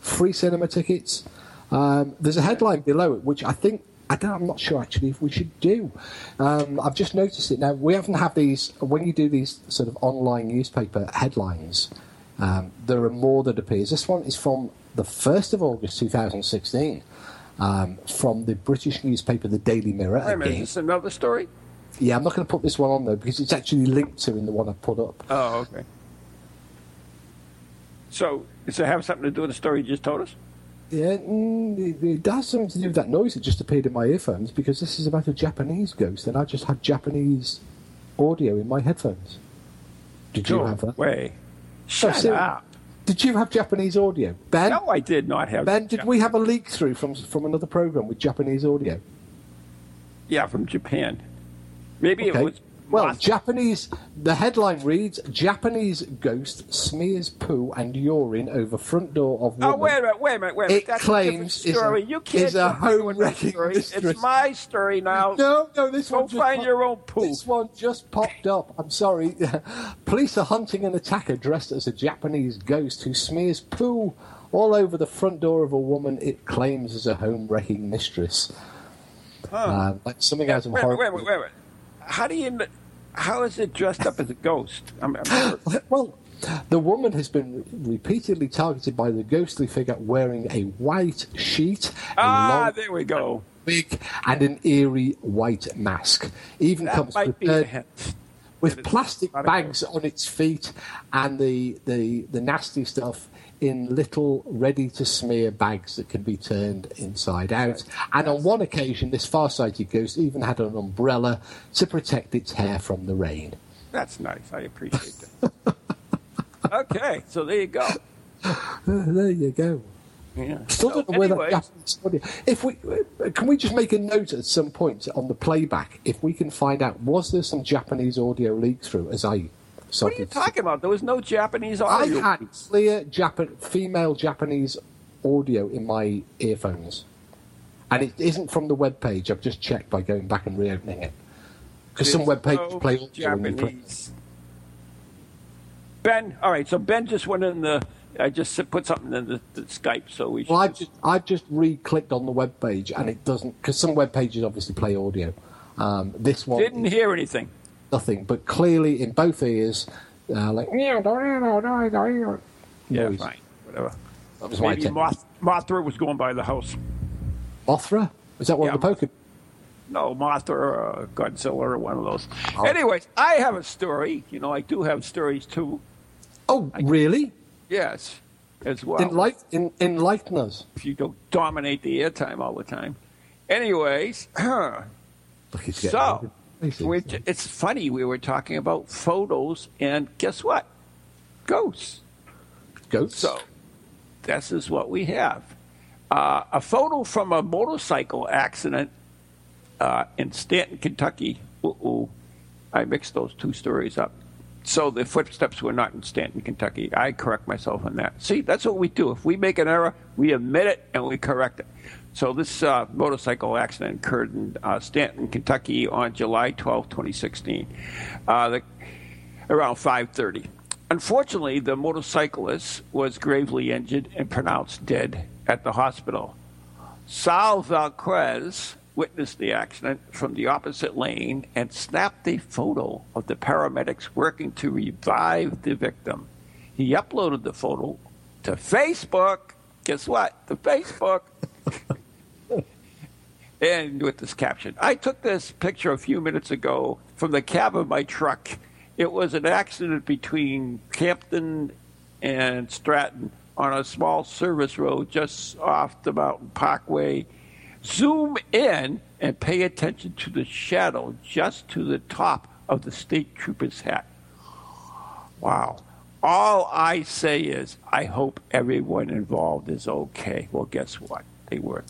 free cinema tickets. Um, there's a headline below it, which I think I don't. I'm not sure actually if we should do. Um, I've just noticed it now. We often have these when you do these sort of online newspaper headlines. Um, there are more that appears. This one is from the first of August, 2016, um, from the British newspaper, the Daily Mirror. Wait a minute. Is this another story? Yeah, I'm not going to put this one on though because it's actually linked to in the one I put up. Oh, okay. So, does it have something to do with the story you just told us? Yeah, mm, it, it does something to do with that noise that just appeared in my earphones because this is about a Japanese ghost, and I just had Japanese audio in my headphones. Did you No have that? way. Shut so- up. Did you have Japanese audio, Ben? No, I did not have. Ben, did we have a leak through from from another program with Japanese audio? Yeah, from Japan. Maybe Okay. it was. Well, Mos- Japanese. The headline reads: Japanese ghost smears poo and urine over front door of woman. Oh, wait a minute, wait a minute, wait a minute. It That's claims a different is a- story. you can't is a jump into home-wrecking story. mistress. It's my story now. No, no, this Go one. just find popped- your own poo. This one just popped up. I'm sorry. *laughs* Police are hunting an attacker dressed as a Japanese ghost who smears poo all over the front door of a woman it claims is a home wrecking mistress. Uh, like something out of Wait, horror. wait, wait, wait, wait. How do you? How is it dressed up as a ghost? I'm, I'm *gasps* Well, the woman has been repeatedly targeted by the ghostly figure wearing a white sheet, ah, long there we go. wig, and an eerie white mask. Even That comes prepared with plastic bags on its feet and the, the, the nasty stuff in little ready to smear bags that can be turned inside out. And on one occasion, this far sighted ghost even had an umbrella to protect its hair from the rain. That's nice. I appreciate that. *laughs* okay, so there you go. *laughs* there you go. Yeah. Still So don't know where that. If we uh, can we just make a note at some point on the playback, if we can find out was there some Japanese audio leak through as I What are you talking about? There was no Japanese audio. I had clear Japan, female Japanese audio in my earphones, and it isn't from the web page. I've just checked by going back and reopening it because some web pages no play. Japanese. Ben, all right. So Ben just went in the. I just put something in the, the Skype, so we. Well, I've just, I've just re-clicked on the web page, and it doesn't because some web pages obviously play audio. Um, this one didn't hear anything. Nothing, but clearly in both ears, uh, like Yeah, noise. fine, whatever. That was my Maybe attempt. Moth, Mothra was going by the house. Mothra? Is that one Yeah. of the Pokemon? No, Mothra or uh, Godzilla or one of those. Oh. Anyways, I have a story. You know, I do have stories too. Oh, really? Yes, as well. Enlight, en, enlighten us. if you don't dominate the airtime all the time. Anyways, *clears throat* Look, it's getting so crazy. we it's funny. We were talking about photos, and guess what? Ghosts. Ghosts. So this is what we have. Uh, a photo from a motorcycle accident uh, in Stanton, Kentucky. Uh-oh. I mixed those two stories up. So the footsteps were not in Stanton, Kentucky. I correct myself on that. See, that's what we do. If we make an error, we admit it and we correct it. So this uh, motorcycle accident occurred in uh, Stanton, Kentucky on July 12, 2016. Uh, the, around 5:30. Unfortunately, the motorcyclist was gravely injured and pronounced dead at the hospital. Sal Valquez witnessed the accident from the opposite lane and snapped a photo of the paramedics working to revive the victim. He uploaded the photo to Facebook. Guess what? To Facebook. And with this caption I took this picture a few minutes ago from the cab of my truck. It was an accident between Campton and Stratton on a small service road just off the Mountain Parkway. Zoom in and pay attention to the shadow just to the top of the state trooper's hat. Wow. All I say is, I hope everyone involved is okay. Well, guess what? They were.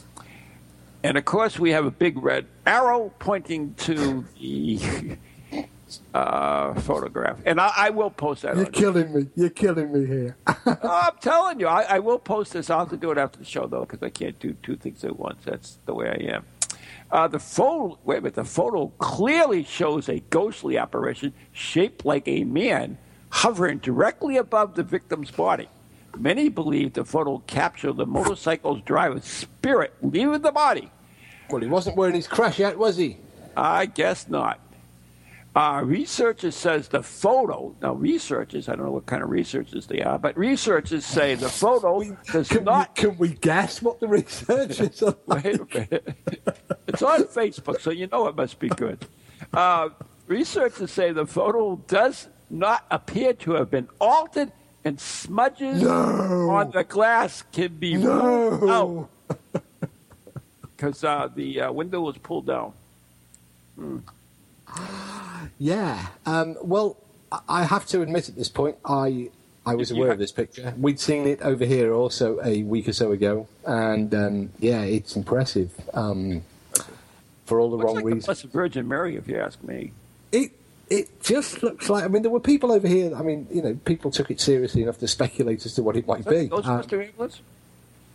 And of course, we have a big red arrow pointing to the *laughs* uh, photograph. And I, I will post that. You're killing me. You're killing me here. *laughs* Oh, I'm telling you, I, I will post this. I'll have to do it after the show, though, because I can't do two things at once. That's the way I am. Uh, the photo, wait a minute, the photo clearly shows a ghostly apparition shaped like a man hovering directly above the victim's body. Many believe the photo captured the motorcycle's driver's spirit leaving the body. well, he wasn't wearing his crash yet, was he? I guess not. Uh, researchers says the photo. Now, researchers, I don't know what kind of researchers they are, but researchers say the photo does Can, not. we, can we guess what the research is? on that? *laughs* Wait a minute. It's on Facebook, so you know it must be good. Uh, researchers say the photo does not appear to have been altered, and smudges No. on the glass can be No. out *laughs* because uh, the uh, window was pulled down. Yeah. Um, well, I- have to admit at this point, I I was aware of this picture. We'd seen it over here also a week or so ago, and um, yeah, it's impressive um, for all the Looks wrong like the reasons. Blessed Virgin Mary, if you ask me. It it just looks like. I mean, there were people over here. I mean, you know, people took it seriously enough to speculate as to what it might that be. Um, Ghostbuster ambulance?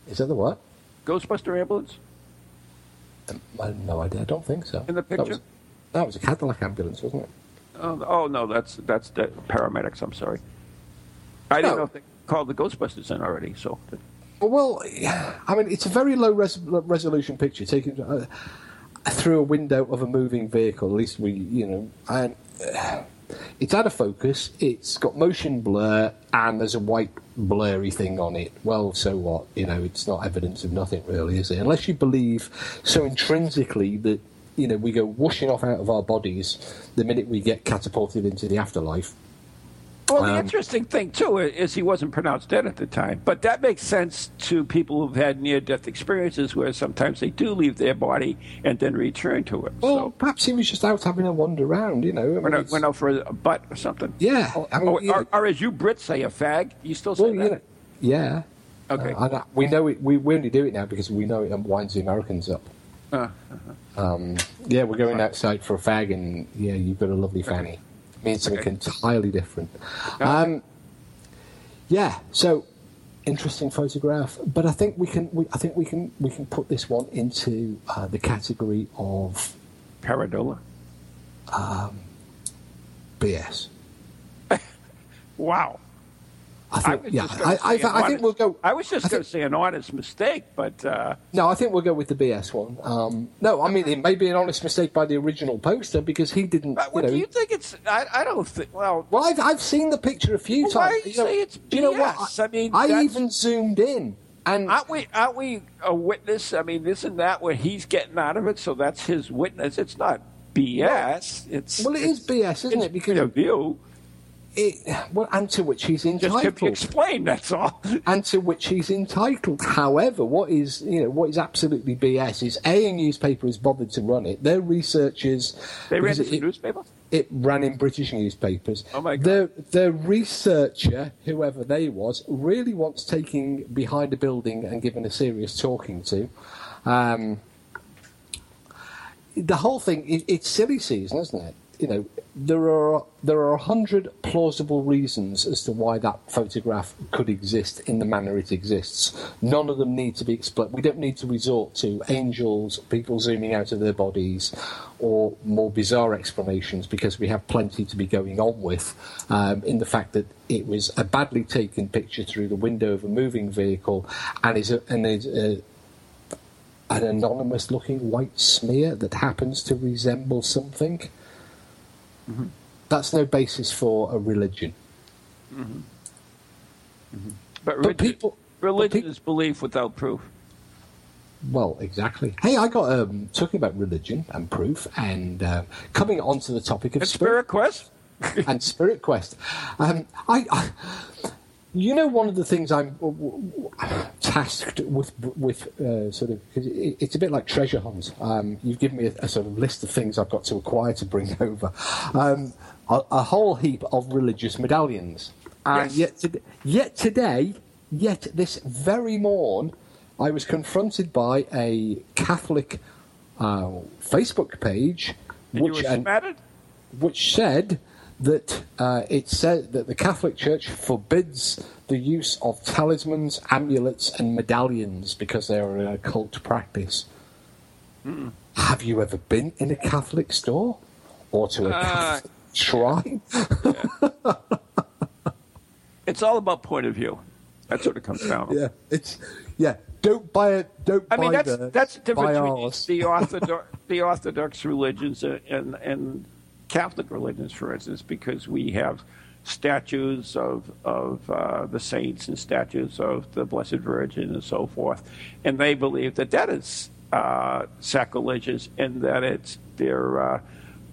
is that the what? Ghostbuster ambulance Um, I have no idea. I don't think so. in the That picture? was, that was a Cadillac ambulance, wasn't it? Oh, oh, no, that's that's the paramedics. I'm sorry. I didn't know if they called the Ghostbusters in already. So Well, I mean, it's a very low res- resolution picture taken uh, through a window of a moving vehicle. At least we, you know, and it's out of focus. It's got motion blur, and there's a white blurry thing on it. Well, so what? You know, it's not evidence of nothing, really, is it? Unless you believe so intrinsically that you know we go whooshing off out of our bodies the minute we get catapulted into the afterlife. Well, the Um, interesting thing too is he wasn't pronounced dead at the time, but that makes sense to people who've had near-death experiences, where sometimes they do leave their body and then return to it. Well, so perhaps he was just out having a wander around, you know. I mean, went out, went out for a butt or something. Yeah, Or, I mean, or, you know- or, or as you Brits say, a fag. You still say well, that? know, yeah. Okay. Uh, and, uh, we know it. We, we only do it now because we know it winds the Americans up. Uh, Um, yeah, we're going outside for a fag, and yeah, you've got a lovely fanny. Means something entirely different. Um, yeah, so interesting photograph, but I think we can. We, I think we can. We can put this one into uh, the category of pareidolia. BS. *laughs* Wow. I I think. was yeah, I, I, I think we'll go. I was just going to say an honest mistake, but uh, No, I think we'll go with the BS one. Um, no, I mean it may be an honest mistake by the original poster because he didn't. but You know, do you think it's? I, I don't think. Well, Well, I've, I've seen the picture a few Well, times. why you know, say it's do you know what? BS? I mean, I even zoomed in, and aren't we? Aren't we a witness? I mean, isn't that where he's getting out of it? So that's his witness. It's not BS. It's well, it is BS, isn't it's it? Because of view. It, well, and to which he's entitled. Just entitled. That's all. *laughs* and to which he's entitled. However, what is you know what is absolutely BS is a, a newspaper has bothered to run it. Their researchers They ran it, newspaper. it ran in British newspapers. Oh, my God. The the researcher, whoever they was, really wants taking behind a building and giving a serious talking to. Um, the whole thing, it, it's silly season, isn't it? You know, there are there are a hundred plausible reasons as to why that photograph could exist in the manner it exists. None of them need to be explained. We don't need to resort to angels, people zooming out of their bodies, or more bizarre explanations because we have plenty to be going on with. Um, in the fact that it was a badly taken picture through the window of a moving vehicle, and is a, and is a, an anonymous looking white smear that happens to resemble something. That's no basis for a religion. But, But religion, but religion peop- is belief without proof. Well, exactly. Hey, I got um, talking about religion and proof, and uh, coming on to the topic of And Spirit Quest. and Spirit Quest. Um, I, I, you know, one of the things I'm w- w- tasked with, with uh, sort of, it's a bit like treasure hunt. Um, you've given me a, a sort of list of things I've got to acquire to bring *laughs* over. Um, a, a whole heap of religious medallions, and Yes. yet, to, yet today, yet this very morn, I was confronted by a Catholic uh, Facebook page, And which and- which said that uh, it said that the Catholic Church forbids the use of talismans, amulets, and medallions because they are an occult practice. Have you ever been in a Catholic store or to a Uh, Catholic shrine? *laughs* It's all about point of view. That's what it comes down to. yeah, it's yeah. Don't buy it. Don't I mean, that's the, that's the difference between the Orthodox, *laughs* the Orthodox religions and and Catholic religions, for instance, because we have statues of of uh, the saints and statues of the Blessed Virgin and so forth, and they believe that that is uh, sacrilegious and that it's they're uh,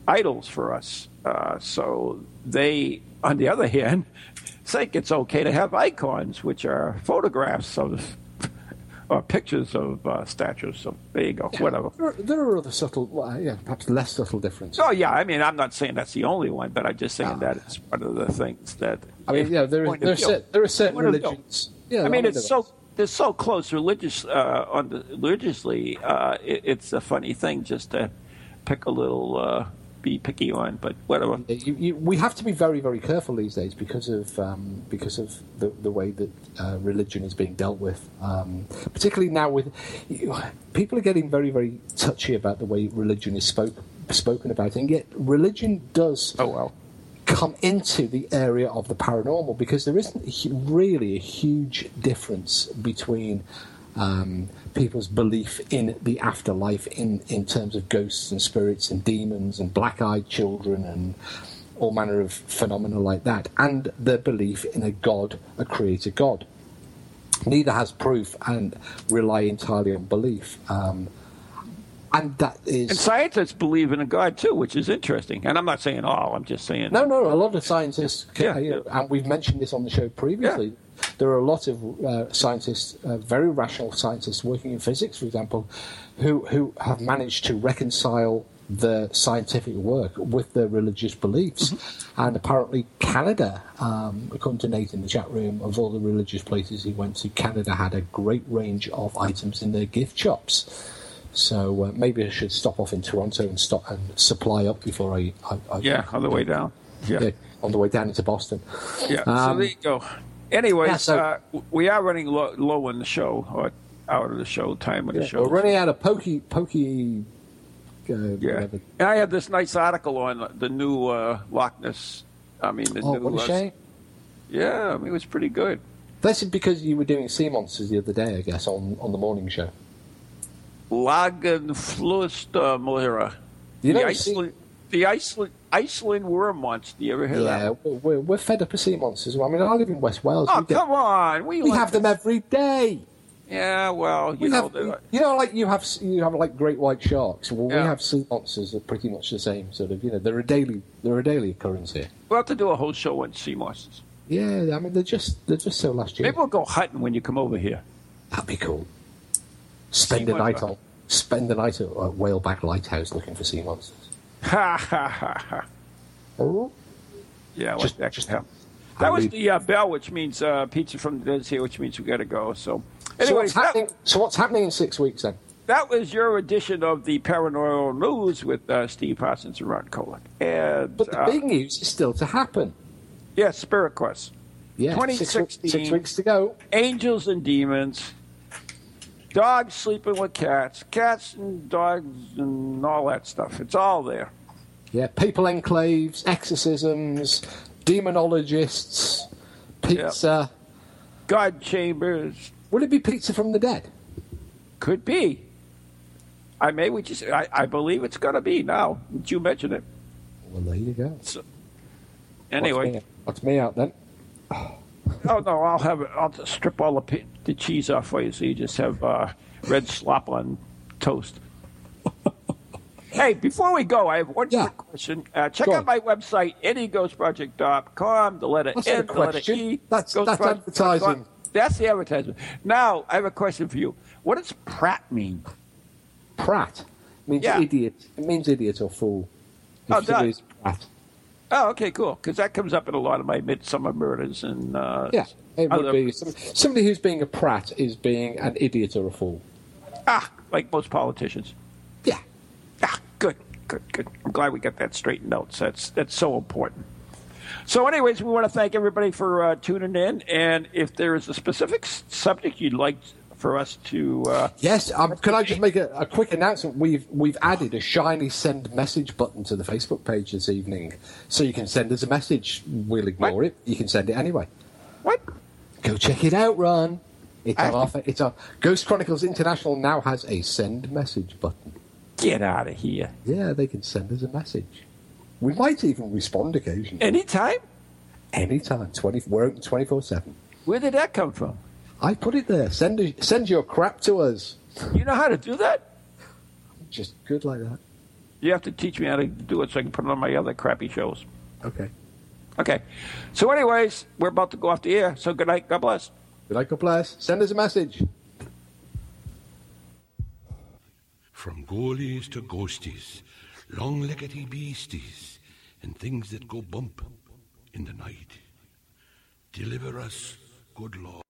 idols for us. Uh, so they, on the other *laughs* hand, think it's okay to have icons, which are photographs of or pictures of uh, statues. So there you go. Whatever. There are, there are other subtle, well, yeah, perhaps less subtle differences. Oh yeah, I mean, I'm not saying that's the only one, but I'm just saying that it's one of the things that. I mean, yeah, there, of there, are, view. there are certain religions. Yeah, I mean, it's so they're so close religious uh, on the religiously. Uh, it, it's a funny thing just to pick a little, uh, be picky on, but whatever. You, you, we have to be very, very careful these days because of um, because of the, the way that uh, religion is being dealt with. Um, particularly now, with you, people are getting very, very touchy about the way religion is spoke, spoken about, and yet religion does Oh well. come into the area of the paranormal because there isn't really a huge difference between um, people's belief in the afterlife in, in terms of ghosts and spirits and demons and black eyed children and all manner of phenomena like that, and their belief in a God, a creator God. Neither has proof and rely entirely on belief. Um, and that is And scientists believe in a God too, which is interesting. And I'm not saying all. I'm just saying. No, no, a lot of scientists, Yeah, yeah. and we've mentioned this on the show previously. There are a lot of uh, scientists, uh, very rational scientists working in physics, for example, who who have managed to reconcile the scientific work with their religious beliefs. Mm-hmm. And apparently, Canada, um, according to Nate in the chat room, of all the religious places he went to, Canada had a great range of items in their gift shops. So uh, maybe I should stop off in Toronto and stop and supply up before I. I, I Yeah, on the way down. Yeah. yeah, on the way down into Boston. Yeah. so Um, there you go. Anyways, yeah, so- uh, we are running low, low in the show, or out of the show time of the Yeah, show. we're running out of pokey, pokey. Uh, Yeah. And I had this nice article on the new uh, Loch Ness. I mean, the Oh, new. what a uh, shame. Yeah, I mean, it was pretty good. This is because you were doing sea monsters the other day, I guess, on, on the morning show. Lagenfluster Malera. You the know, Iceland, the Iceland, Iceland worm monster. Do You ever hear Yeah, that? we're, we're, we're fed up of sea monsters. I mean, I live in West Wales. Oh, we get- come on. We, we like have them every day. Yeah, well, you We know, have, you know, like you have, you have like great white sharks. Well, we have sea monsters that are pretty much the same sort of. You know, they're a daily, they're a daily occurrence here. we'll have to do a whole show on sea monsters. Yeah, I mean, they're just, they're just so last year. Maybe we'll go hunting when you come over here. That'd be cool. Spend Sea a night on, spend the night at uh, Whaleback Lighthouse looking for sea monsters. Ha ha ha ha. Oh, Yeah, Just- that just- could happen. That I was mean- the uh, bell, which means uh, pizza from the dead's here, which means we got to go. So, so anyways, what's happening? So what's happening in six weeks then? that, was your edition of the Paranormal News with uh, Steve Parsons and Ron Kolek. And But the uh, big news is still to happen. yeah, Spirit Quest, Yeah, six, 2016. six weeks to go. angels and demons, dogs sleeping with cats, cats and dogs and all that stuff. It's all there. Yeah, people enclaves, exorcisms, demonologists, pizza. God chambers Will it be pizza from the dead? could be. I may we just I, I believe it's going to be now. that You mentioned it. Well, there you go. Anyway, What's me out then? Oh no, I'll have it. I'll just strip all the the cheese off for you, so you just have uh, red slop on toast. *laughs* hey, before we go, I have one Yeah. quick question. Uh, check Go out on. my website, neghostproject.com. The letter That's N, the letter question. E. That's- that's advertising. That's the advertisement. Now, I have a question for you. What does Pratt mean? Pratt means Yeah. idiot. It means idiot or fool. Oh, does. Pratt. Oh, okay, cool. Because that comes up in a lot of my Midsomer Murders and uh, Yeah, it would other- be some, somebody who's being a prat is being an idiot or a fool. ah, like most politicians. Yeah. Ah, good, good, good. I'm glad we got that straightened out. So that's that's so important. So, anyways, we want to thank everybody for uh, tuning in. And if there is a specific subject you'd like for us to, uh, Yes, um, can I just make a, a quick announcement? We've we've added a shiny send message button to the Facebook page this evening, so you can send us a message. We'll ignore What? it. You can send it anyway. what? Go check it out, Ron. It's I- our, it's on Ghost Chronicles International now has a send message button. Get out of here! Yeah, they can send us a message. We might even respond occasionally. Anytime. Anytime. Twenty. We're open twenty four seven. Where did that come from? I put it there. Send us- send your crap to us. You know how to do that? Just good like that. You have to teach me how to do it so I can put it on my other crappy shows. Okay. Okay. So, anyways, we're about to go off the air. So, good night. God bless. Good night, God bless. Send us a message. From goalies to ghosties, long leggedy beasties, and things that go bump in the night. Deliver us, good Lord.